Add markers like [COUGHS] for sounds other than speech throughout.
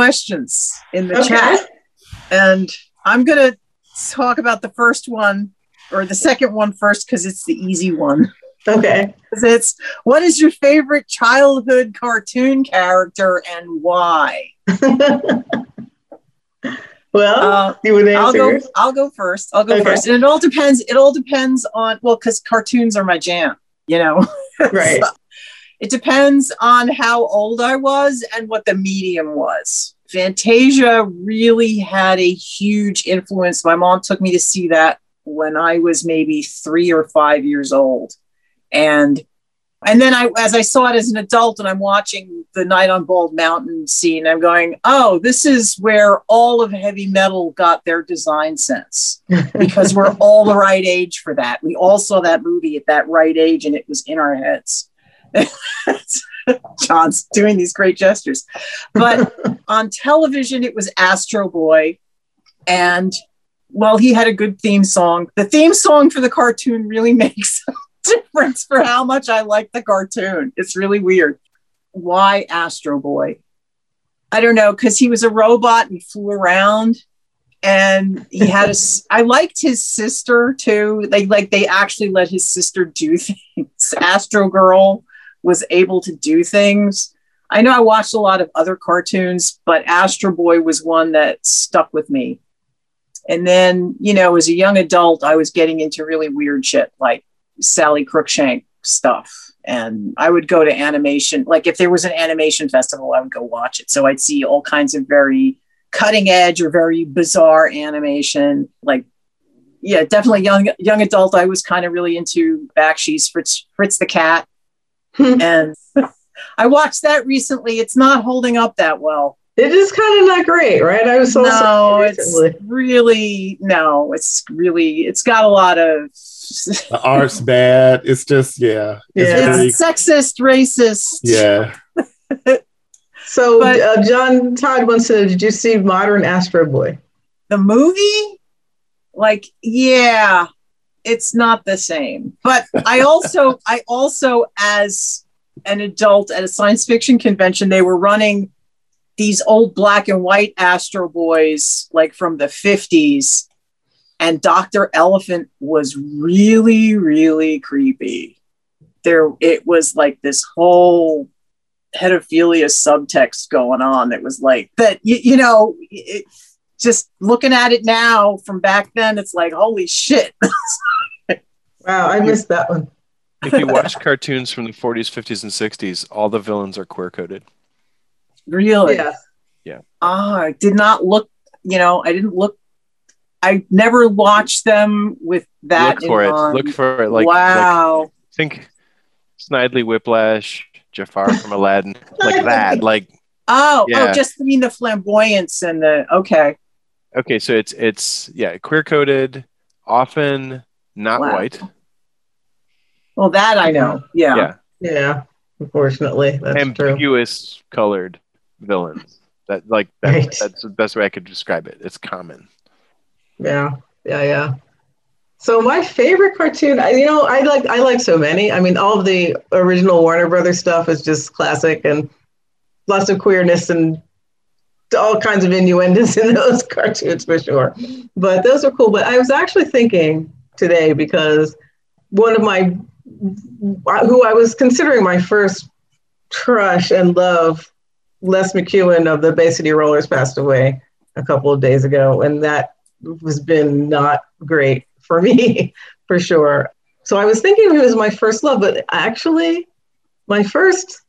questions in the Okay. chat, and I'm going to talk about the first one or the second one first because it's the easy one. Okay. It's what is your favorite childhood cartoon character and why? [LAUGHS] well, Uh, you would I'll go. I'll go first. I'll go Okay. first, and it all depends. It all depends on well, because cartoons are my jam. You know, [LAUGHS] Right. So, it depends on how old I was and what the medium was. Fantasia really had a huge influence. My mom took me to see that when I was maybe three or five years old, and and then I, as I saw it as an adult, and I'm watching the Night on Bald Mountain scene, I'm going, oh, this is where all of heavy metal got their design sense [LAUGHS] because we're all the right age for that. We all saw that movie at that right age, and it was in our heads. [LAUGHS] John's doing these great gestures, but [LAUGHS] on television, it was Astro Boy, and well, he had a good theme song. The theme song for the cartoon really [LAUGHS] makes a difference for how much I like the cartoon. It's really weird. Why Astro Boy? I don't know, because he was a robot and he flew around and he had a, I liked his sister too. They like they actually let his sister do things. Astro Girl was able to do things. I know I watched a lot of other cartoons, but Astro Boy was one that stuck with me. And then, you know, as a young adult, I was getting into really weird shit like Sally Cruikshank stuff. And I would go to animation. Like if there was an animation festival, I would go watch it. So I'd see all kinds of very cutting edge or very bizarre animation. Like, yeah, definitely young young adult. I was kind of really into Bakshi's Fritz Fritz the Cat. And I watched that recently. It's not holding up that well. It is kind of not great, right? I was so no, it's really no. It's really it's got a lot of The art's bad. It's just yeah. It's Yeah. very it's sexist, racist. yeah. [LAUGHS] So But- uh, John Tod wants to know, did you see Modern Astro Boy? The movie, like, yeah, it's not the same. But I also, [LAUGHS] I also, as an adult at a science fiction convention, they were running these old black and white Astro Boys, like from the 50s. And Dr. Elefun was really, really creepy. There, it was like this whole pedophilia subtext going on that was like that, you, you know, it, just looking at it now from back then, it's like, holy shit. [LAUGHS] Wow, I missed that one. If you [LAUGHS] watch cartoons from the 40s, 50s, and 60s, all the villains are queer coded. really? Yeah. Ah, I did not look, you know, I didn't look, I never watched them with that. Look for in it. mind. Look for it. Like, like wow. think Snidely Whiplash, Jafar from Aladdin, like [LAUGHS] that. Like, oh, oh, just I mean the flamboyance and the, okay. okay, so it's it's yeah, queer coded, often not Wow. white. Well, that I know. Yeah. Yeah, Yeah, unfortunately, that's true. ambiguous colored villains. That like that, Right. that's the best way I could describe it. It's common. Yeah, yeah, yeah. So my favorite cartoon, I, you know, I like I like so many. I mean, all of the original Warner Brothers stuff is just classic, and lots of queerness and all kinds of innuendos [LAUGHS] in those cartoons for sure. But those are cool. But I was actually thinking today because one of my who I was considering my first crush and love, Les McKeown of the Bay City Rollers passed away a couple of days ago, and that has been not great for [LAUGHS] me for sure. So I was thinking he was my first love, but actually, my first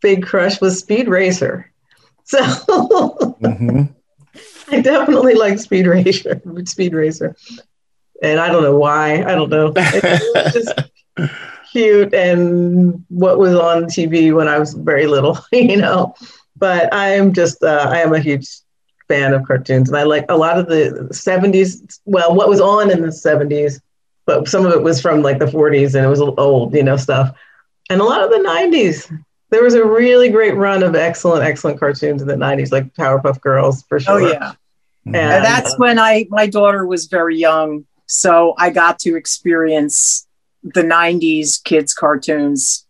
big crush was Speed Racer. [LAUGHS] So Mhm. I definitely like Speed Racer. Speed Racer, and I don't know why. I don't know. It was just cute and what was on TV when I was very little, [LAUGHS] you know. But I am just uh, I am a huge fan of cartoons, and I like a lot of the '70s. Well, what was on in the '70s, but some of it was from like the '40s, and it was old, you know, stuff. And a lot of the '90s. There was a really great run of excellent, excellent cartoons in the '90s, like Powerpuff Girls for sure. Oh sure. yeah. And, And that's uh, when I my daughter was very young, so I got to experience the '90s kids cartoons.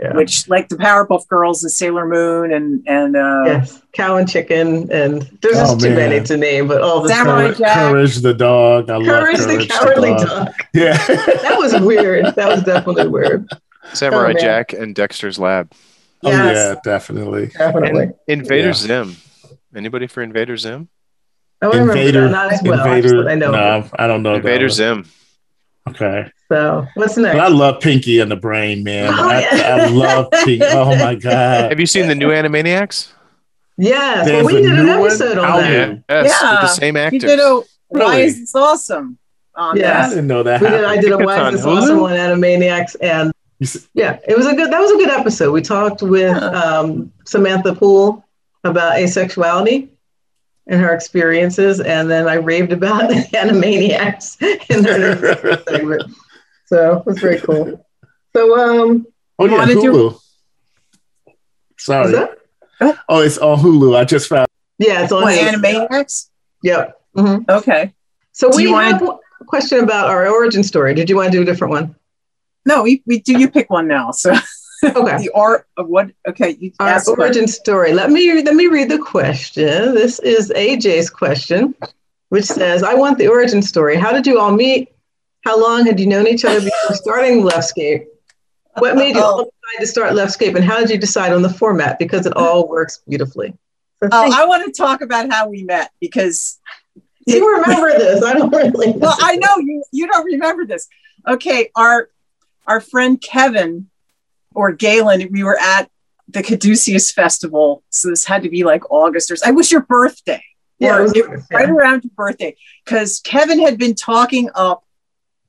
Yeah. which like the Powerpuff Girls and Sailor Moon and and uh, yes, cow and chicken, and there's Oh, just too man. many to name, but all the Samurai stuff. Jack. Courage the dog. I love Courage the Cowardly Dog. Yeah. That was weird. That was definitely weird. Samurai Oh. Jack and Dexter's Lab. Oh yeah, definitely. Definitely. And Invader Yeah. Zim. Anybody for Invader Zim? Oh, I remember Invader. that, not as well. Invader. Actually, I know. No, I don't know. that Invader one. Zim. Okay. So what's But I love Pinky and the Brain, man. Oh, I, yeah. I love Pinky. Oh my [LAUGHS] god. Have you seen the new Animaniacs? Yes, There's well, we a did an new one episode on that. there. Yes, with Yeah. the same He actors. did a Why is this awesome? On Yeah. I didn't know that. We did. I did a Why Is This Hulu? Awesome on Animaniacs, and yeah, it was a good. That was a good episode. We talked with Yeah. um, Samantha Poole about asexuality and her experiences, and then I raved about [LAUGHS] Animaniacs in their [LAUGHS] segment. So it was very cool. So um, Oh yeah, Hulu. is Sorry. that? Oh, it's on Hulu. I just found. Yeah, it's on. What, Animaniacs? Yep. hmm Okay. So Do we you wanna- have a question about our origin story. Did you want to do a different one? No, we, we do. You pick one now. So Okay. the art of what? Okay, you Our origin story. Let me let me read the question. This is AJ's question, which says, "I want the origin story. How did you all meet? How long had you known each other before starting Leftscape? What made you oh. all decide to start Leftscape, and how did you decide on the format? Because it all works beautifully." So Oh, I want to talk about how we met because you remember this? I don't really. well, I know you you don't remember this. Okay, our our friend Kevin or Galen, we were at the Caduceus Festival. So this had to be like August or it was your birthday. Yeah, it was- yeah. right around your birthday. Because Kevin had been talking up,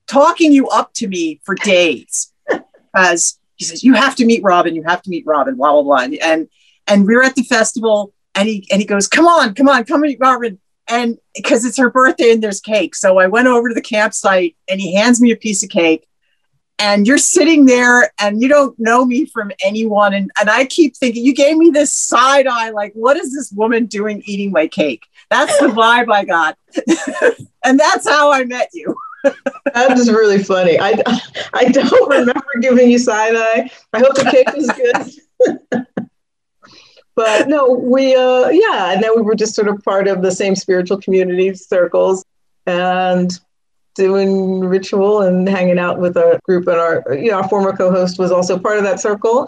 talking you up to me for days. [LAUGHS] As he says, you have to meet Robin, you have to meet Robin, blah, blah, blah. And and we were at the festival and he and he goes, Come on, come on, come meet Robin. And because it's her birthday and there's cake. So I went over to the campsite and he hands me a piece of cake. And you're sitting there and you don't know me from anyone. And, and I keep thinking, you gave me this side eye, like, what is this woman doing eating my cake? That's the vibe I got. [LAUGHS] and that's how I met you. That is really funny. I, I don't remember giving you side eye. I hope the cake was good. [LAUGHS] but no, we, uh, yeah, and then we were just sort of part of the same spiritual community circles and doing ritual and hanging out with a group. And our, you know, our former co host was also part of that circle.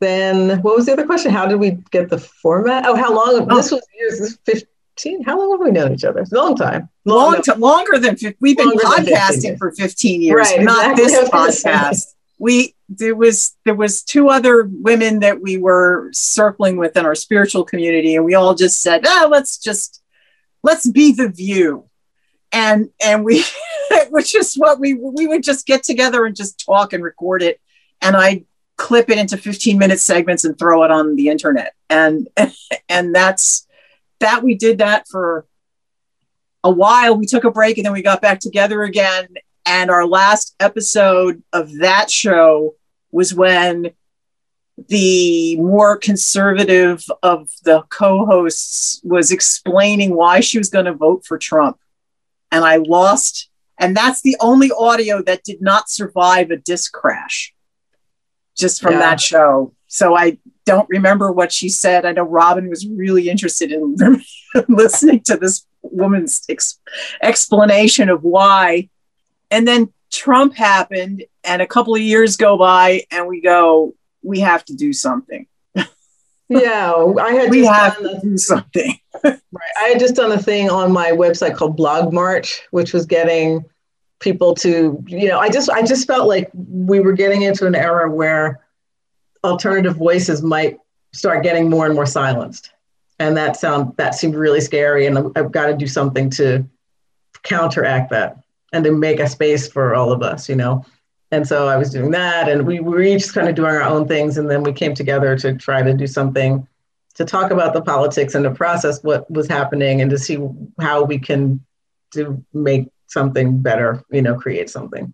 Then what was the other question? How did we get the format? Oh, how long? Oh. This was years, this is 15. How long have we known each other? Long time. Long to, longer than fif- we've been 15 podcasting for 15 years, Right, not exactly. this [LAUGHS] I was gonna say. podcast. We there was there was two other women that we were circling with in our spiritual community, and we all just said, "Ah, let's just let's be the view," and and we [LAUGHS] was just what we we would just get together and just talk and record it, and I clip it into 15 minute segments and throw it on the internet, and [LAUGHS] and that's that we did that for a while. We took a break and then we got back together again. And our last episode of that show was when the more conservative of the co hosts was explaining why she was going to vote for Trump. And I lost. And that's the only audio that did not survive a disc crash just from Yeah. that show. So I don't remember what she said. I know Robin was really interested in [LAUGHS] listening to this woman's ex- explanation of why. And then Trump happened, and a couple of years go by, and we go, we have to do something. Yeah, I had We just have done to do something. [LAUGHS] Right. I had just done a thing on my website called Blog March, which was getting people to, you know, I just I just felt like we were getting into an era where alternative voices might start getting more and more silenced. And that sound that seemed really scary. And I've got to do something to counteract that and to make a space for all of us, you know. And so I was doing that and we were each kind of doing our own things. And then we came together to try to do something to talk about the politics and to process what was happening and to see how we can to make something better, you know, create something.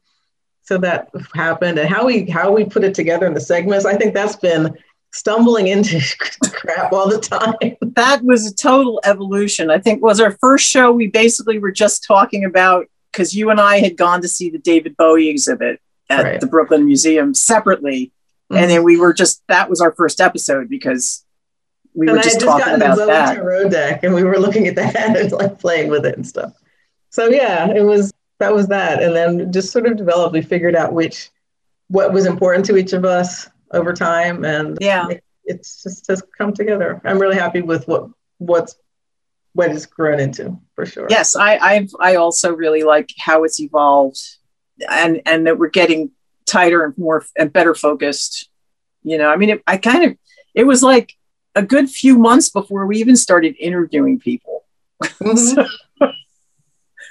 So that happened and how we how we put it together in the segments, I think that's been stumbling into [LAUGHS] crap all the time. That was a total evolution. I think was our first show. We basically were just talking about because you and I had gone to see the David Bowie exhibit at Right. the Brooklyn Museum separately. and mm-hmm. then we were just that was our first episode because we and were I just had just talking about the that. Zoe Deck, and we were looking at that and like playing with it and stuff. So yeah, it was that was that, and then just sort of developed. We figured out which what was important to each of us over time, and Yeah. it, it's just has come together. I'm really happy with what what's what it's grown into for sure. Yes, I I've I also really like how it's evolved, and and that we're getting tighter and more and better focused. You know, I mean, it, I kind of it was like a good few months before we even started interviewing people. [LAUGHS] Mhm.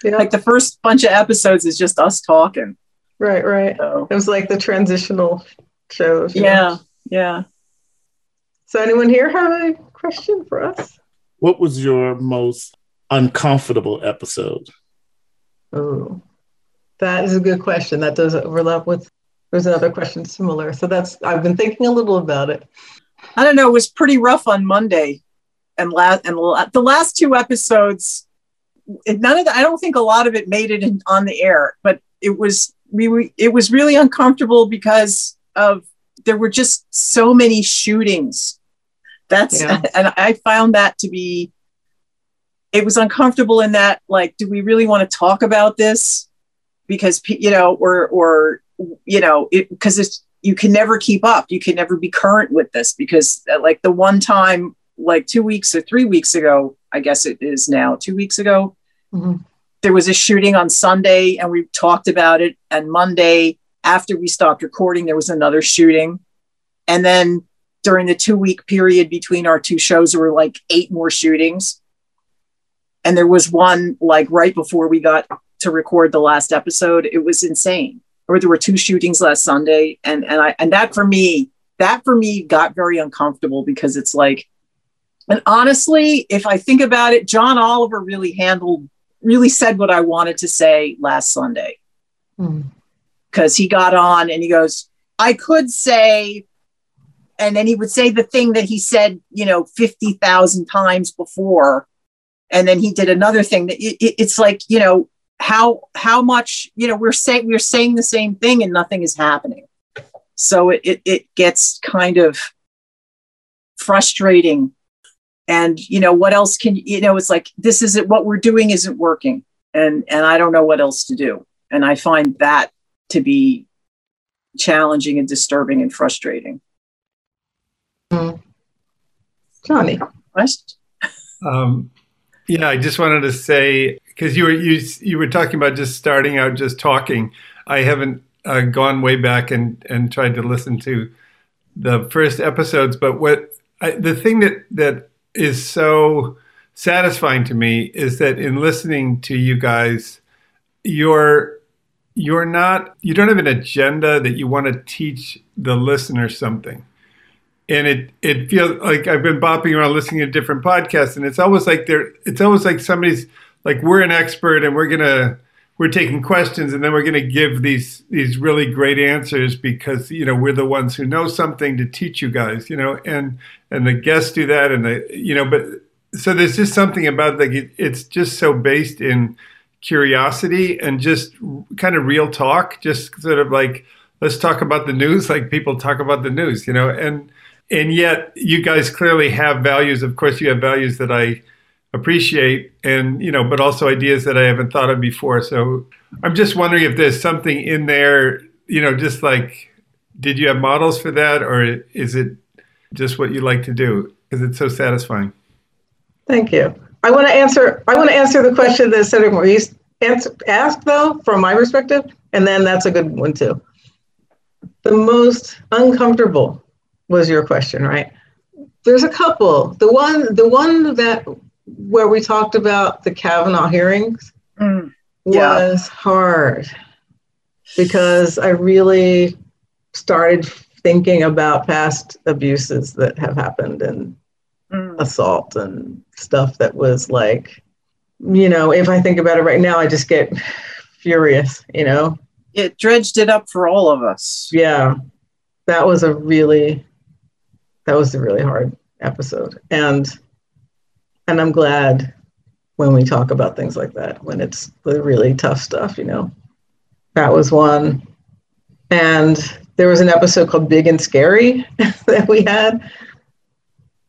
yeah. Like the first bunch of episodes is just us talking. right, right. So It was like the transitional shows. you know? yeah, yeah. So anyone here have a question for us? What was your most uncomfortable episode? Oh, that is a good question. That does overlap with. There's another question similar. So that's I've been thinking a little about it. I don't know. It was pretty rough on Monday, and last and la- the last two episodes. It, none of the, I don't think a lot of it made it in, on the air, but it was we were, it was really uncomfortable because of there were just so many shootings. That's Yeah. [LAUGHS] and I found that to be. It was uncomfortable in that, like, do we really want to talk about this? Because you know, or or you know, it because it's you can never keep up. You can never be current with this because, uh, like, the one time, like two weeks or three weeks ago, I guess it is now, two weeks ago, Mhm. there was a shooting on Sunday and we talked about it. And Monday, after we stopped recording, there was another shooting. And then during the two week period between our two shows, there were like eight more shootings. And there was one like right before we got to record the last episode. It was insane. Or there were two shootings last Sunday. And and I and that for me, that for me got very uncomfortable because it's like, and honestly, if I think about it, John Oliver really handled, really said what I wanted to say last Sunday Hmm. because he got on and he goes, I could say, and then he would say the thing that he said, you know, 50,000 times before. And then he did another thing that it, it- it's like, you know, how, how much, you know, we're saying, we're saying the same thing and nothing is happening. So it, it, it gets kind of frustrating. And, you know, what else can, you know, it's like, this isn't what we're doing isn't working. And, and I don't know what else to do. And I find that to be challenging and disturbing and frustrating. Johnny. Question? Um, yeah, I just wanted to say because you were you you were talking about just starting out, just talking. I haven't uh, gone way back and and tried to listen to the first episodes, but what I, the thing that that is so satisfying to me is that in listening to you guys, you're you're not you don't have an agenda that you want to teach the listener something and it it feels like I've been bopping around listening to different podcasts, and it's always like they're it's always like somebody's like we're an expert and we're gonna we're taking questions and then we're gonna give these these really great answers because you know we're the ones who know something to teach you guys, you know, and and the guests do that, and the you know, but so there's just something about like it, it's just so based in curiosity and just kind of real talk, just sort of like let's talk about the news like people talk about the news, you know, and and yet you guys clearly have values. Of course you have values that i appreciate and you know but also ideas that i haven't thought of before so i'm just wondering if there's something in there you know just like did you have models for that or is it just what you like to do because it's so satisfying Thank you. I want to answer. I want to answer the question that Cedric Maurice asked, though, from my perspective, and then that's a good one too. The most uncomfortable was your question, right? There's a couple. The one, the one that where we talked about the Kavanaugh hearings Mm, Yeah. was hard because I really started thinking about past abuses that have happened and mm, assault and stuff that was like, you know, if I think about it right now, I just get furious, you know? It dredged it up for all of us. Yeah. That was a really, that was a really hard episode. And, and I'm glad when we talk about things like that, when it's the really tough stuff, you know? That was one. And there was an episode called Big and Scary [LAUGHS] that we had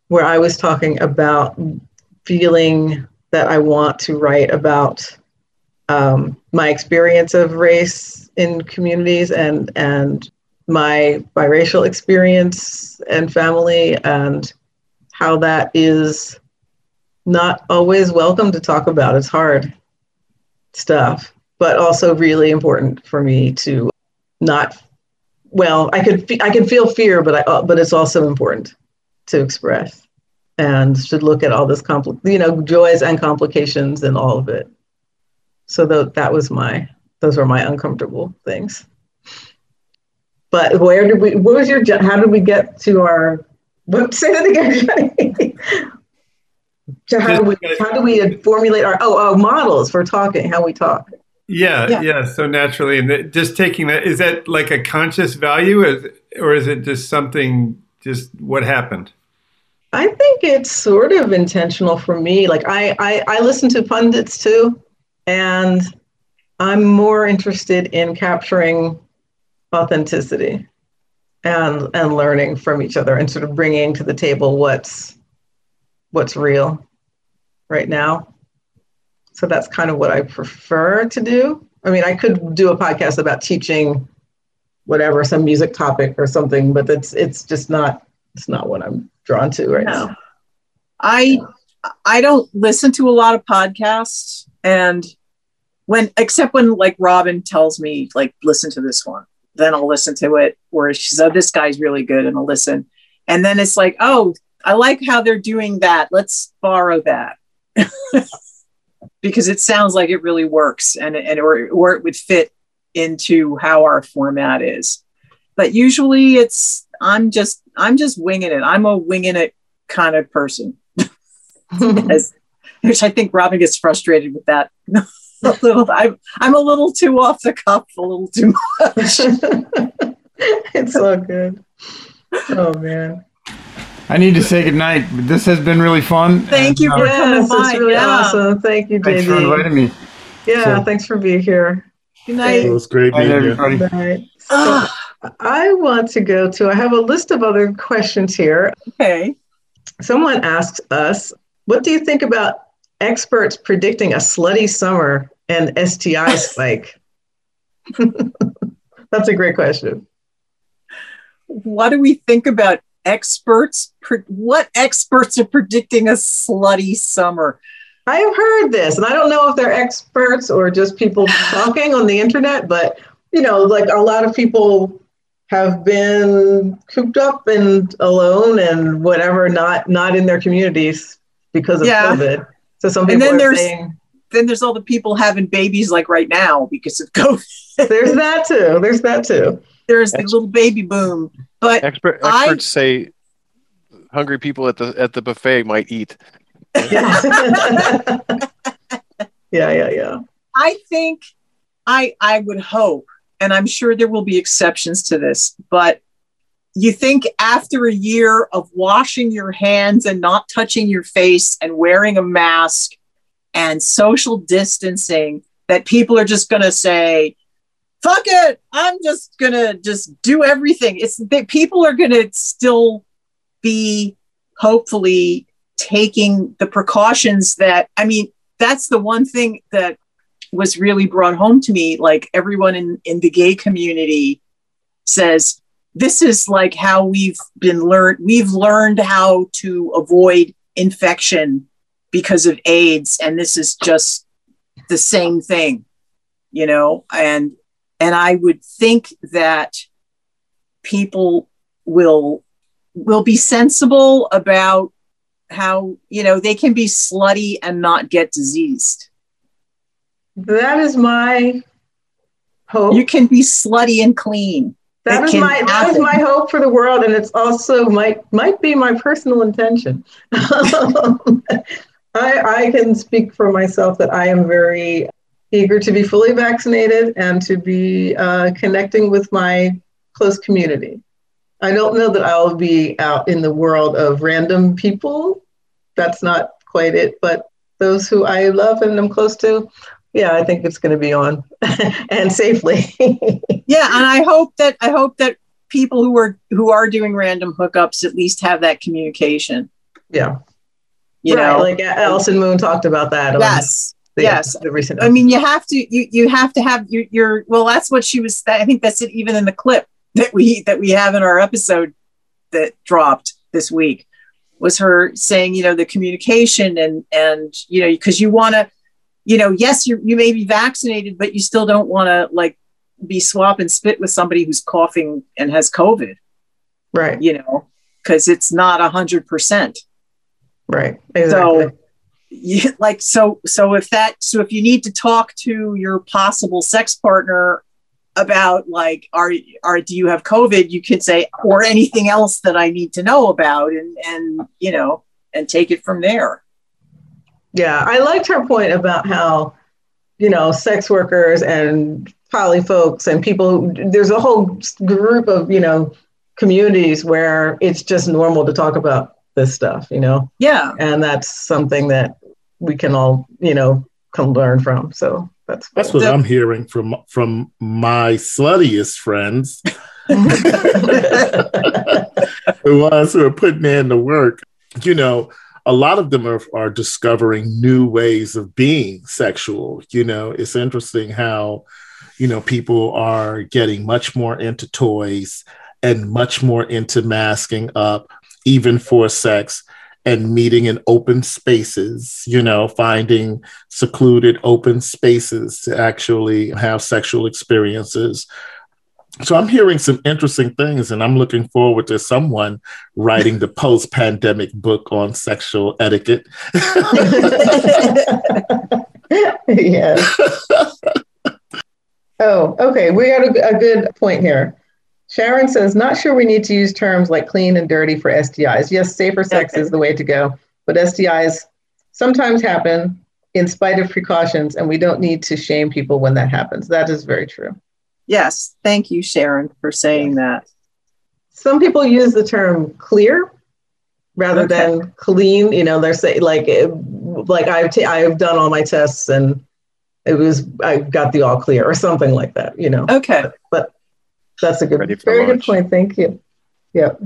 where I was talking about feeling that I want to write about um, my experience of race in communities and and my biracial experience and family and how that is not always welcome to talk about. It's hard stuff, but also really important for me to not. Well, I could I can feel fear, but I uh, but it's also important to express and should look at all this compli- you know joys and complications and all of it. So th- that was my those were my uncomfortable things. But where did we? What was your? How did we get to our? [LAUGHS] Say that again, so how do we how do we formulate our oh oh models for talking? How we talk? Yeah, yeah, yeah, so naturally, and just taking that is that like a conscious value, or is it just something? Just what happened? I think it's sort of intentional for me. Like I I, I listen to pundits too, and I'm more interested in capturing authenticity and and learning from each other and sort of bringing to the table what's what's real right now so that's kind of what i prefer to do i mean i could do a podcast about teaching whatever some music topic or something but it's it's just not it's not what i'm drawn to right no. now i i don't listen to a lot of podcasts and when except when like robin tells me like listen to this one then I'll listen to it. Where she said, oh, this guy's really good, and I'll listen. And then it's like, oh, I like how they're doing that. Let's borrow that. [LAUGHS] because it sounds like it really works and, and or, or it would fit into how our format is. But usually it's I'm just I'm just winging it. I'm a winging it kind of person. [LAUGHS] As, which I think Robin gets frustrated with that. [LAUGHS] a little. I'm I'm a little too off the cuff, a little too much. it's all good. Oh man. I need to say goodnight. This has been really fun. Thank and, you for uh, coming yes, by. really yeah. awesome. Thank you, JD. Thanks for inviting me. Yeah, so, thanks for being here. Good night. It was great meeting everybody. you. Good night. So, I want to go to, I have a list of other questions here. Okay. Someone asked us, what do you think about experts predicting a slutty summer and STI [LAUGHS] spike? [LAUGHS] That's a great question. What do we think about experts? What experts are predicting a slutty summer? I have heard this, and I don't know if they're experts or just people talking on the internet, but you know, like a lot of people have been cooped up and alone and whatever, not not in their communities because of yeah. COVID. So some people and then are there's, saying then there's all the people having babies like right now because of COVID. there's that too. There's that too. There's the little baby boom. But Expert, experts I, say hungry people at the at the buffet might eat. [LAUGHS] yeah, yeah, yeah. I think I I would hope, and I'm sure there will be exceptions to this, but you think after a year of washing your hands and not touching your face and wearing a mask and social distancing that people are just going to say, fuck it, I'm just to just do everything. It's that people are to still be hopefully taking the precautions that, I mean, that's the one thing that was really brought home to me. Like everyone in, in the gay community says, this is like how we've been learned we've learned how to avoid infection because of AIDS and this is just the same thing you know and and I would think that people will will be sensible about how you know they can be slutty and not get diseased. That is my hope. You can be slutty and clean. That is my that is my hope for the world, and it's also might might be my personal intention. [LAUGHS] I, I can speak for myself that I am very eager to be fully vaccinated and to be uh, connecting with my close community. I don't know that I'll be out in the world of random people. That's not quite it, but those who I love and am close to, yeah, I think it's going to be on [LAUGHS] and safely. [LAUGHS] yeah, and I hope that I hope that people who are who are doing random hookups at least have that communication. Yeah. You right, know, like Allison Moon talked about that. yes, the, yes. The recent. I mean, you have to you you have to have your your well. That's what she was. I think that's it. Even in the clip that we that we have in our episode that dropped this week was her saying, you know, the communication and and you know because you want to, you know, yes, you you may be vaccinated, but you still don't want to like be swap and spit with somebody who's coughing and has COVID. right. You know, because it's not a hundred percent. Right. Exactly. So, you, [LAUGHS] like, so, so if that, so if you need to talk to your possible sex partner about like, are, are, do you have COVID? You could say, or anything else that I need to know about and, and, you know, and take it from there. Yeah, I liked her point about how, you know, sex workers and poly folks and people, there's a whole group of, you know, communities where it's just normal to talk about this stuff, you know, Yeah. and that's something that we can all, you know, can learn from. So that's That's cool. what I'm hearing from from my sluttiest friends, [LAUGHS] [LAUGHS] the ones who are putting in the work. You know, a lot of them are, are discovering new ways of being sexual. You know, it's interesting how, you know, people are getting much more into toys and much more into masking up, even for sex, and meeting in open spaces, you know, finding secluded open spaces to actually have sexual experiences. So I'm hearing some interesting things, and I'm looking forward to someone writing the post pandemic book on sexual etiquette. [LAUGHS] yes. [LAUGHS] Oh, okay. We got a, a good point here. Sharon says, not sure we need to use terms like clean and dirty for STIs. Yes, safer sex Okay. is the way to go, but STIs sometimes happen in spite of precautions, and we don't need to shame people when that happens. That is very true. Yes. Thank you, Sharon, for saying that. Some people use the term clear rather Okay. than clean. You know, they're saying like, like I've ta- I've done all my tests and it was I got the all clear or something like that. You know. Okay. but that's a good, Ready for very good point. Thank you. Yep.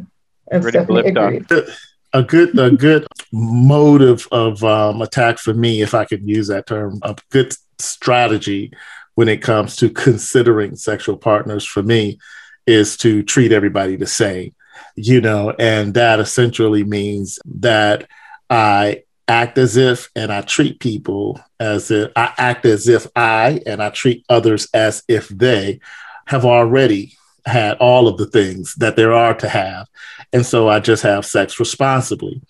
And Ready Stephanie liftoff. agreed. a good a good mode of, of um, attack for me, if I could use that term, a good strategy when it comes to considering sexual partners for me is to treat everybody the same, you know, and that essentially means that I act as if and I treat people as if I act as if I and I treat others as if they have already had all of the things that there are to have. And so I just have sex responsibly,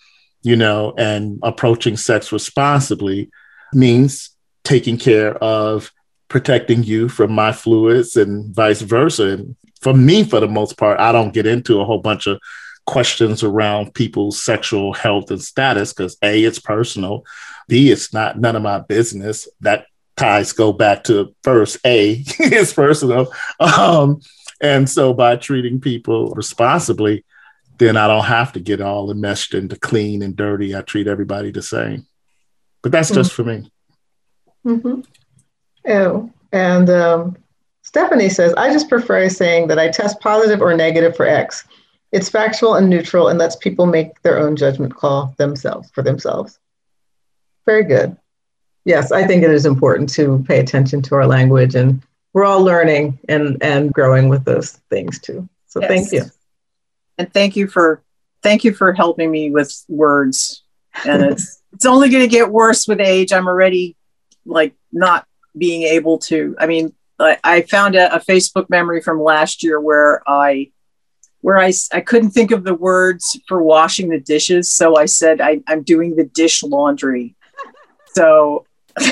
you know, and approaching sex responsibly means taking care of protecting you from my fluids and vice versa. And for me, for the most part, I don't get into a whole bunch of questions around people's sexual health and status because A, it's personal. B, it's not none of my business. That ties go back to first A, [LAUGHS] it's personal. Um, and so by treating people responsibly, then I don't have to get all enmeshed into clean and dirty. I treat everybody the same. But that's just for me. Mhm. Oh, and um, Stephanie says, I just prefer saying that I test positive or negative for X. It's factual and neutral and lets people make their own judgment call themselves for themselves. Very good. Yes, I think it is important to pay attention to our language, and we're all learning and and growing with those things too. So thank you. And thank you for thank you for helping me with words. And [LAUGHS] it's it's only going to get worse with age. I'm already like not being able to. I mean, I, I found a, a Facebook memory from last year where I where I, I couldn't think of the words for washing the dishes, so I said I, I'm doing the dish laundry. So [LAUGHS]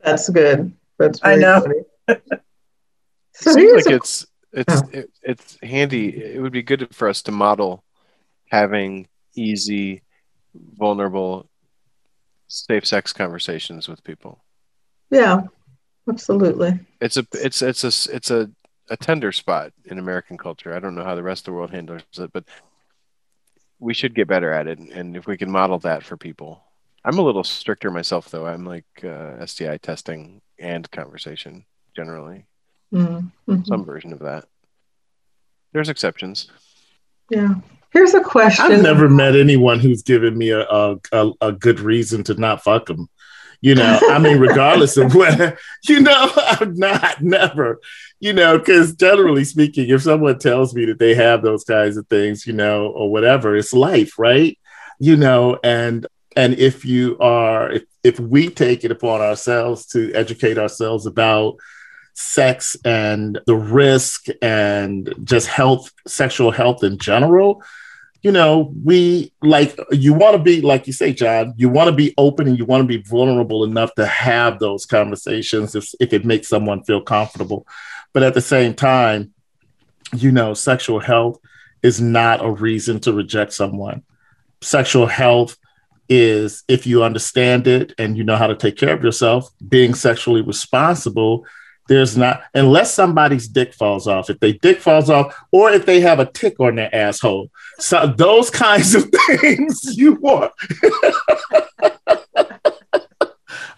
That's good. That's I know. funny. [LAUGHS] So Seems like a- it's it's it, it's handy. It would be good for us to model having easy, vulnerable, safe sex conversations with people. yeah, absolutely. It's a it's it's a it's a a tender spot in American culture. I don't know how the rest of the world handles it, but we should get better at it. And if we can model that for people, I'm a little stricter myself, though. I'm like uh, STI testing and conversation generally, Mm, mhm. some version of that. there's exceptions. Yeah. Here's a question. I've never met anyone who's given me a a, a, a good reason to not fuck them. You know, I mean, [LAUGHS] regardless of what, [LAUGHS] you know, I'm not never, you know, because generally speaking, if someone tells me that they have those kinds of things, you know, or whatever, it's life, right? You know, and and if you are, if if we take it upon ourselves to educate ourselves about sex and the risk and just health, sexual health in general, you know, we like you want to be, like you say, John, you want to be open and you want to be vulnerable enough to have those conversations if, if it makes someone feel comfortable. But at the same time, you know, sexual health is not a reason to reject someone. Sexual health is if you understand it and you know how to take care of yourself, being sexually responsible there's not unless somebody's dick falls off. If they dick falls off or if they have a tick on their asshole. So those kinds of [LAUGHS] things you want. [LAUGHS]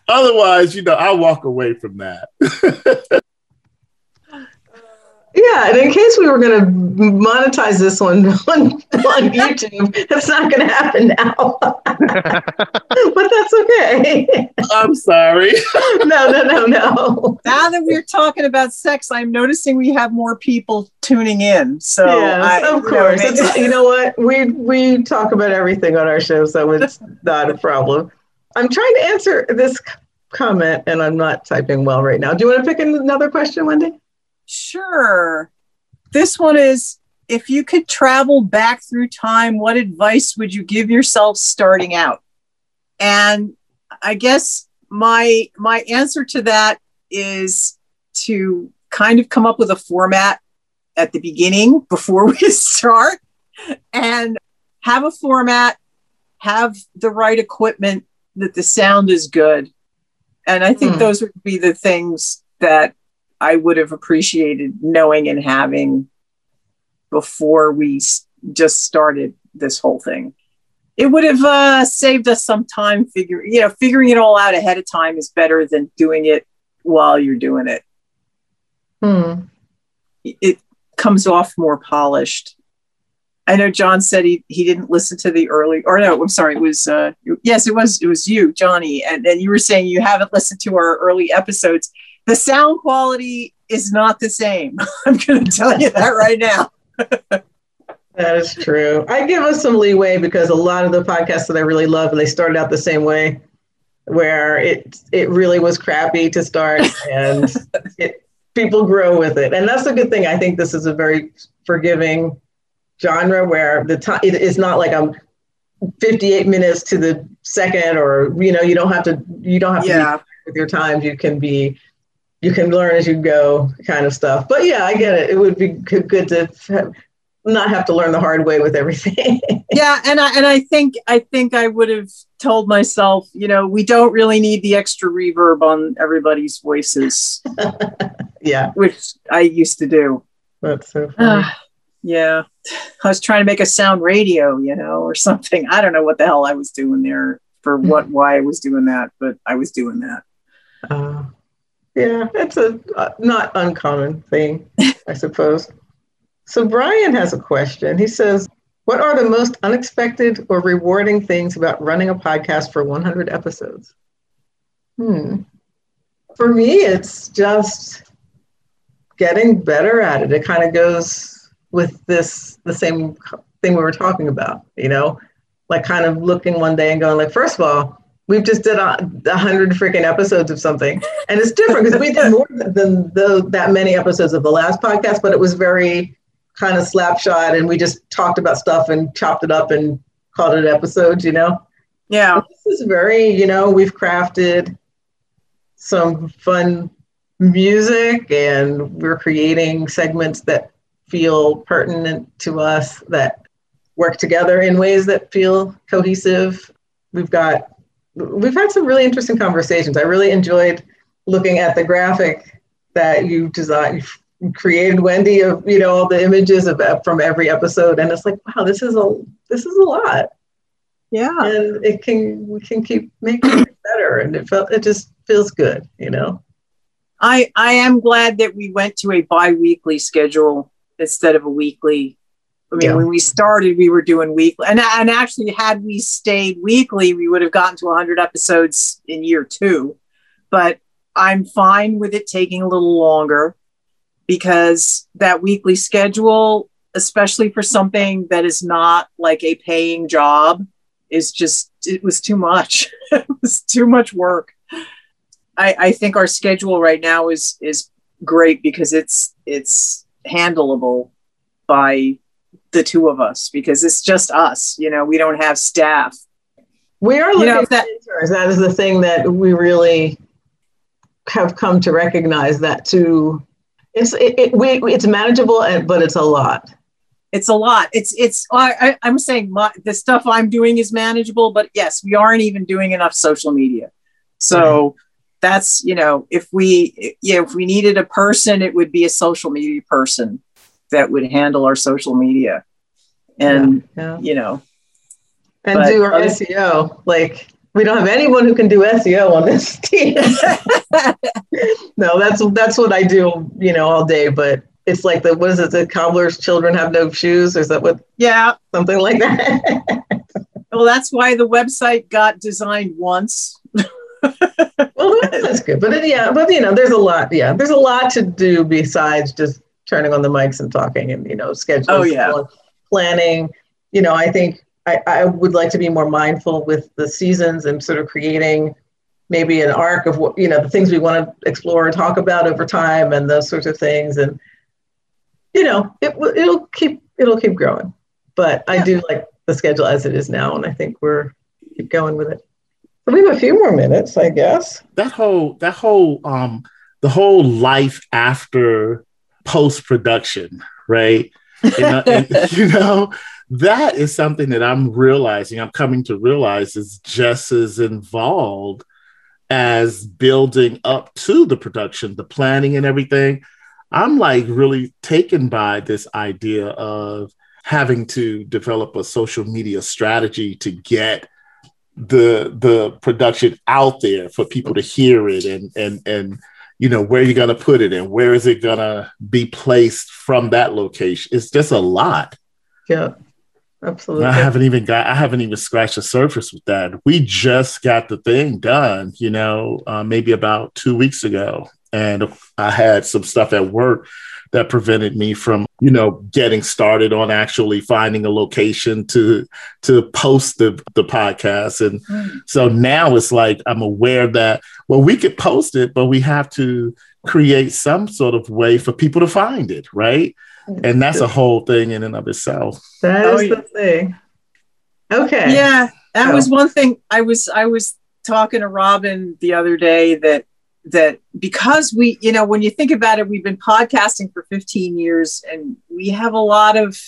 Otherwise you know i walk away from that [LAUGHS] Yeah, and in case we were going to monetize this one [LAUGHS] on, on YouTube, that's not going to happen now. [LAUGHS] but that's okay. i'm sorry [LAUGHS] no, no, no, no. Now that we're talking about sex, I'm noticing we have more people tuning in. So yes, I, of you know, course. you know what? We we talk about everything on our show, so it's not a problem. I'm trying to answer this comment, and I'm not typing well right now. Do you want to pick another question, Wendy? Sure. This one is if you could travel back through time, what advice would you give yourself starting out? And I guess my my answer to that is to kind of come up with a format at the beginning before [LAUGHS] we start and have a format, have the right equipment that the sound is good. And I think Hmm. those would be the things that I would have appreciated knowing and having before we just started this whole thing. It would have uh, saved us some time figuring, you know, figuring it all out ahead of time is better than doing it while you're doing it. Hmm. It comes off more polished. I know John said he, he didn't listen to the early, or no, I'm sorry, it was, uh, yes, it was, it was you, Johnny. And, and you were saying you haven't listened to our early episodes. The sound quality is not the same. [LAUGHS] I'm going to tell you that right now. [LAUGHS] That is true. I give us some leeway because a lot of the podcasts that I really love, they started out the same way, where it it really was crappy to start, [LAUGHS] and it people grow with it, and that's a good thing. I think this is a very forgiving genre where the time it is not like I'm 58 minutes to the second, or you know, you don't have to you don't have to be Yeah. with your times. You can be you can learn as you go, kind of stuff. But yeah, I get it. It would be good, to not have to learn the hard way with everything. [LAUGHS] yeah and i and i think i think i would have told myself you know we don't really need the extra reverb on everybody's voices [LAUGHS] yeah, which i used to do that's so funny. Ah, yeah i was trying to make a sound radio you know or something i don't know what the hell i was doing there for what why i was doing that but i was doing that Uh, yeah, it's a uh, not uncommon thing, I suppose. So Brian has a question. He says, "What are the most unexpected or rewarding things about running a podcast for 100 episodes?" Hmm. For me, it's just getting better at it. It kind of goes with this the same thing we were talking about, you know, like kind of looking one day and going like, first of all, we've just did a, a hundred freaking episodes of something, and it's different because we did more than the, that many episodes of the last podcast, but it was very kind of slapshot, and we just talked about stuff and chopped it up and called it episodes, you know. yeah This is very, you know, we've crafted some fun music and we're creating segments that feel pertinent to us that work together in ways that feel cohesive. We've got we've had some really interesting conversations. I really enjoyed looking at the graphic that you designed you created Wendy of you know all the images of uh, from every episode and it's like wow this is a this is a lot yeah and it can we can keep making it better and it felt it just feels good you know I I am glad that we went to a bi-weekly schedule instead of a weekly. I mean, Yeah. when we started, we were doing weekly, and and actually, had we stayed weekly, we would have gotten to 100 episodes in year two. But I'm fine with it taking a little longer because that weekly schedule, especially for something that is not like a paying job, is just it was too much. [LAUGHS] it was too much work. I, I think our schedule right now is is great because it's it's handleable by the two of us because it's just us. You know, we don't have staff. We are You looking know, at that- interns. That is the thing that we really have come to recognize that to it's it, it we it's manageable and but it's a lot. It's a lot. It's it's. I, I, I'm saying my, the stuff I'm doing is manageable, but yes, we aren't even doing enough social media. So that's you know, if we yeah, if we needed a person, it would be a social media person that would handle our social media, and Yeah. you know, And But do our SEO. Like we don't have anyone who can do SEO on this [LAUGHS] team. no, that's that's what I do, you know, all day. But it's like the what is it? The cobbler's children have no shoes, or is that what yeah. something like that? Well, that's why the website got designed once. well, that's good. But yeah, but you know, there's a lot. Yeah, there's a lot to do besides just turning on the mics and talking and you know, scheduling, Oh, yeah. planning. You know, I think I, I would like to be more mindful with the seasons and sort of creating maybe an arc of what you know the things we want to explore and talk about over time and those sorts of things. And you know it will it'll keep it'll keep growing. But i do like the schedule as it is now and i think we're keep going with it. So we have a few more minutes i guess. That whole that whole um the whole life after post production, right? And, and, [LAUGHS] you know, that is something that I'm realizing, I'm coming to realize is just as involved as building up to the production, the planning and everything. I'm like really taken by this idea of having to develop a social media strategy to get the the production out there for people to hear it and and and you know where you're going to put it and where is it going to be placed from that location? It's just a lot. Yeah absolutely. I haven't even got i haven't even scratched the surface with that. We just got the thing done you know uh, maybe about two weeks ago. And i had some stuff at work that prevented me from you know getting started on actually finding a location to to post the the podcast and mm. so now it's like i'm aware that well we could post it but we have to create some sort of way for people to find it right mm. and that's a whole thing in and of itself That Oh, yeah. the thing okay Yeah, that Oh. was one thing. I was I was talking to Robin the other day that that because we, you know, when you think about it, we've been podcasting for 15 years and we have a lot of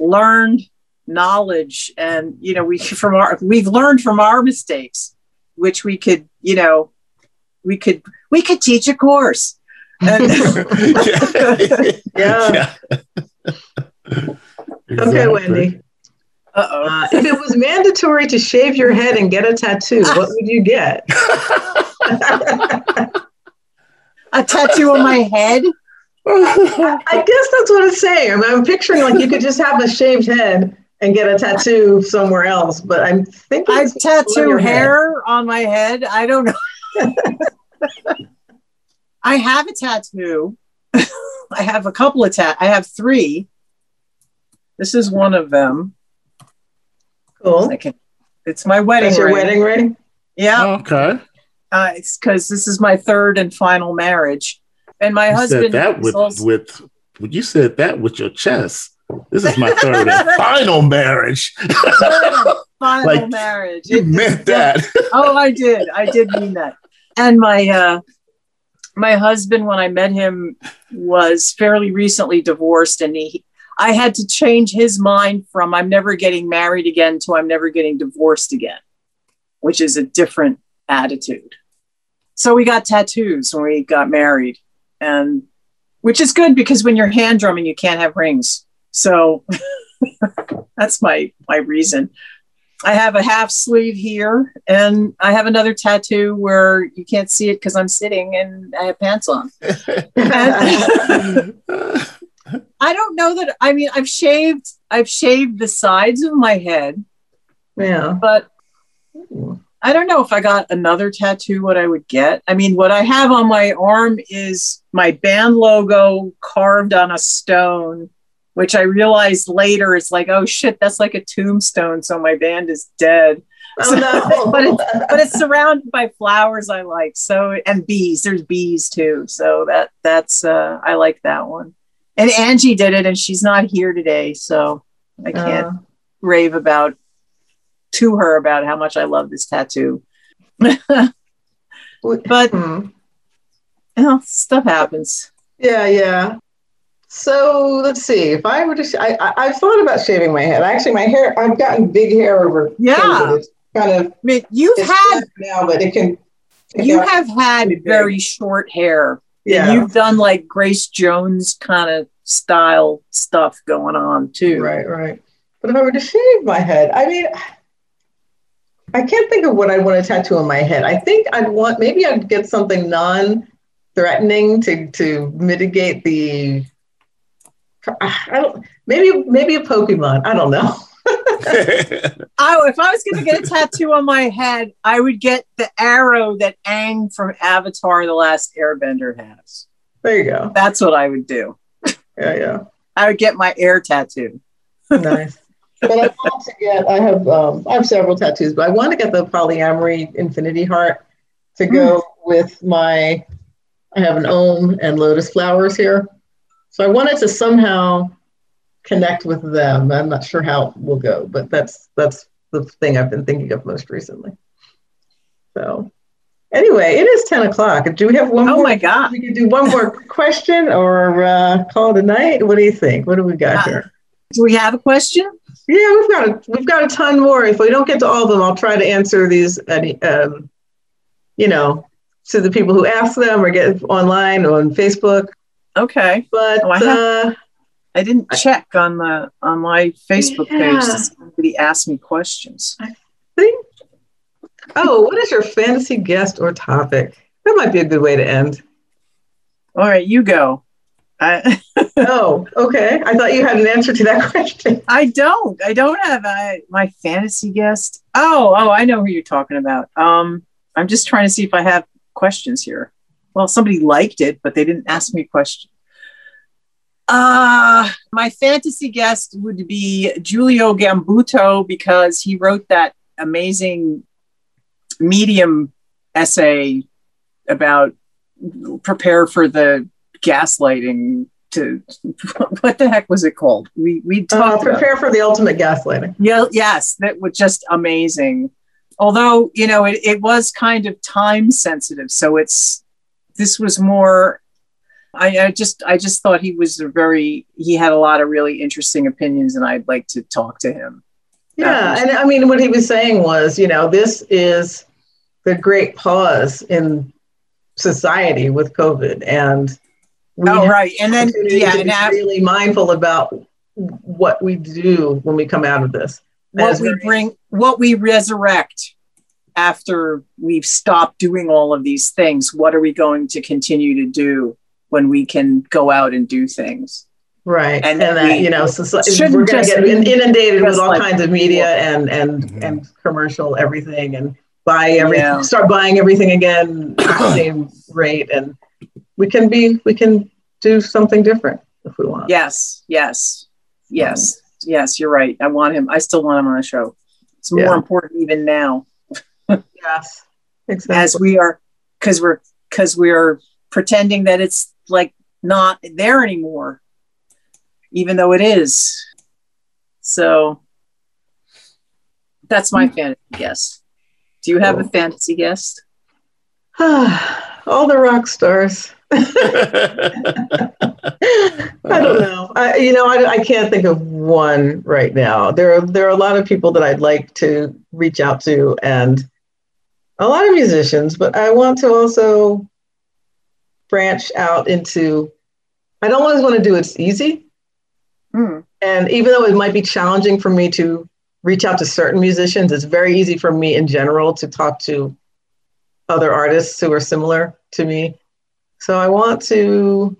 learned knowledge and you know we [LAUGHS] from our we've learned from our mistakes which we could you know we could we could teach a course [LAUGHS] and, Yeah. [LAUGHS] okay Exactly. wendy uh-oh uh, if it was mandatory to shave your head and get a tattoo what would you get a tattoo on my head I guess that's what it's saying. I mean, I'm picturing like you could just have a shaved head and get a tattoo somewhere else, but I'm thinking I it's on tattoo head. hair on my head. I don't know. [LAUGHS] I have a tattoo. [LAUGHS] I have a couple of tat. I have three. This is one of them. Cool. Can, it's my wedding That's your wedding ring. Yeah, okay. Uh, it's because this is my third and final marriage, and my you husband said that is with also- with you said that with your chest. This is my third and [LAUGHS] final marriage. Third [LAUGHS] final Like, marriage. you It- meant that. [LAUGHS] Oh i did. I did mean that. And my uh my husband when i met him was fairly recently divorced and he i had to change his mind from i'm never getting married again to i'm never getting divorced again which is a different attitude. So we got tattoos when we got married and which is good because when you're hand drumming you can't have rings. So [LAUGHS] that's my my reason. I have a half sleeve here, and I have another tattoo where you can't see it because I'm sitting and I have pants on. [LAUGHS] [LAUGHS] I don't know that. I mean, I've shaved. I've shaved the sides of my head, Yeah. but I don't know if I got another tattoo, what I would get. I mean, what I have on my arm is my band logo carved on a stone, which I realized later is like, oh shit, that's like a tombstone. So my band is dead. Oh [LAUGHS] no. But But it's surrounded by flowers I like. So and bees. There's bees too. So that that's uh I like that one. And Angie did it and she's not here today. So I can't Uh, rave about to her about how much I love this tattoo. [LAUGHS] but hmm. you know, stuff happens. Yeah, yeah. So let's see. If I were to, sh- I, I, I've thought about shaving my head. Actually, my hair, I've gotten big hair over. Yeah. Kind of I mean, you've had now, but it can. it you have had very short hair. yeah. And you've done like Grace Jones kind of style stuff going on too. Right, right. But if I were to shave my head, I mean, I can't think of what I'd want to tattoo on my head. I think I'd want maybe I'd get something non-threatening to to mitigate the. I don't. Maybe maybe a Pokemon. I don't know. I, [LAUGHS] [LAUGHS] oh, if I was going to get a tattoo on my head, I would get the arrow that Aang from Avatar: The Last Airbender has. There you go. That's what I would do. Yeah, yeah. I would get my air tattoo. nice. But I want to get. I have. Um, I have several tattoos, but I want to get the polyamory infinity heart to go with my. I have an om and lotus flowers here, so I wanted to somehow connect with them. I'm not sure how it will go, but that's that's the thing I've been thinking of most recently. So, anyway, it is ten o'clock. Do we have one Oh more? Oh my god! We can do one more [LAUGHS] question or uh, call it a night. What do you think? What do we got Uh, here? Do we have a question? Yeah, we've got a we've got a ton more. If we don't get to all of them, I'll try to answer these. Any, um, you know, to the people who ask them or get online on Facebook. Okay, But Oh, I uh, I didn't check on the on my Facebook page. Yeah. if Somebody asked me questions. I think, oh, what is your fantasy guest or topic? That might be a good way to end. All right, you go. I [LAUGHS] Oh, okay. I thought you had an answer to that question. I don't. I don't have I, my fantasy guest. Oh, oh, I know who you're talking about. Um, I'm just trying to see if I have questions here. Well, somebody liked it, but they didn't ask me a question. Uh, my fantasy guest would be Julio Gambuto because he wrote that amazing medium essay about prepare for the gaslighting to [LAUGHS] what the heck was it called? We we Uh, talked about prepare for the ultimate gaslighting. yeah, yes, that was just amazing. Although, you know, it, it was kind of time sensitive. So it's this was more I, I just I just thought he was a very he had a lot of really interesting opinions and I'd like to talk to him. Yeah, and I mean, what he was saying was, you know, this is the great pause in society with COVID, and we Oh have right. And then yeah, to and be af- really mindful about what we do when we come out of this. what we very- bring what we resurrect after we've stopped doing all of these things, what are we going to continue to do when we can go out and do things? right, and and, that you know, society, shouldn't we're going to get inundated with all like kinds of media and and Mhm. and commercial everything, and buy everything, Yeah. start buying everything again at the [COUGHS] same rate, and we can be we can do something different if we want. Yes, yes, yes, um, yes. You're right. I want him. I still want him on the show. It's more Yeah. important even now [LAUGHS] Yes, exactly. as we are because we're because we're pretending that it's like not there anymore, even though it is. So that's my mm. fantasy guest. Do you have a fantasy guest? [SIGHS] all the rock stars. I don't [LAUGHS] know. I, you know, I, I can't think of one right now. There are there are a lot of people that I'd like to reach out to, and a lot of musicians. But I want to also branch out into. I don't always want to do it easy, Hmm. and even though it might be challenging for me to reach out to certain musicians, it's very easy for me in general to talk to other artists who are similar to me. So I want to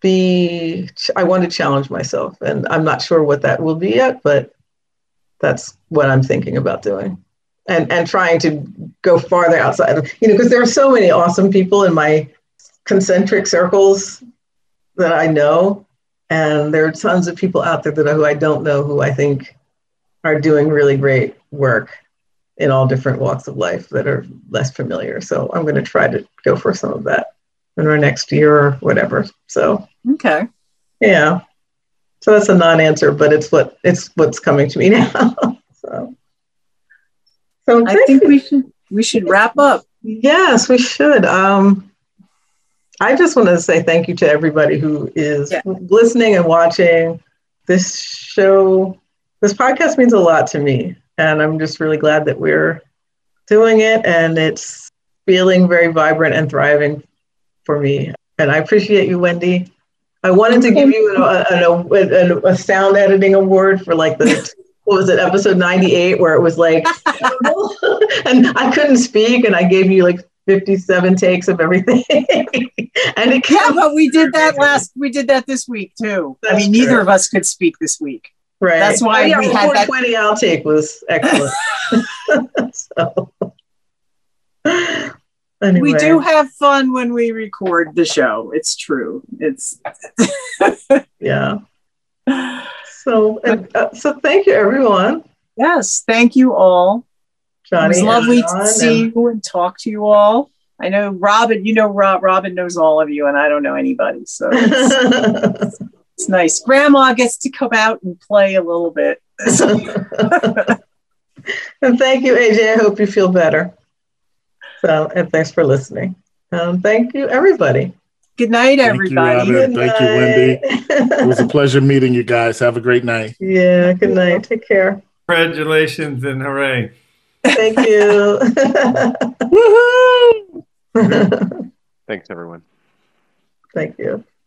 be I want to challenge myself and I'm not sure what that will be yet, but that's what I'm thinking about doing. And and trying to go farther outside you know, because there are so many awesome people in my concentric circles that I know. And there are tons of people out there that who I don't know who I think are doing really great work in all different walks of life that are less familiar. So I'm going to try to go for some of that in our next year or whatever. So Okay. yeah. So that's a non-answer, but it's what it's what's coming to me [LAUGHS] now. so, so I think we should we should wrap up. yes, we should. Um, I just want to say thank you to everybody who is Yeah. listening and watching this show. This podcast means a lot to me, and I'm just really glad that we're doing it, and it's feeling very vibrant and thriving for me. And I appreciate you, Wendy. I wanted to give you an, a, a, a sound editing award for like the what was it episode 98 where it was like [LAUGHS] and I couldn't speak and I gave you like 57 takes of everything [LAUGHS] and it Yeah, but we did that last. We did that this week too. I That's mean, neither of us could speak this week. Right that's why oh, yeah, we had that- 420 outtake was excellent [LAUGHS] so anyway. We do have fun when we record the show. It's true. It's [LAUGHS] yeah so and, uh, so thank you everyone yes. Thank you all. Johnny it was lovely John to and- see you and talk to you all. I know Robin. You know Rob. Robin knows all of you, and I don't know anybody. So [LAUGHS] it's, it's nice. Grandma gets to come out and play a little bit. [LAUGHS] and thank you, AJ. I hope you feel better. So, and thanks for listening. Um, thank you, everybody. Good night, Thank you, everybody. Robin. Thank you, Wendy. It was a pleasure meeting you guys. Have a great night. yeah, good night. Take care. Congratulations and hooray. Thank you. [LAUGHS] Woohoo! [LAUGHS] Thanks, everyone. Thank you.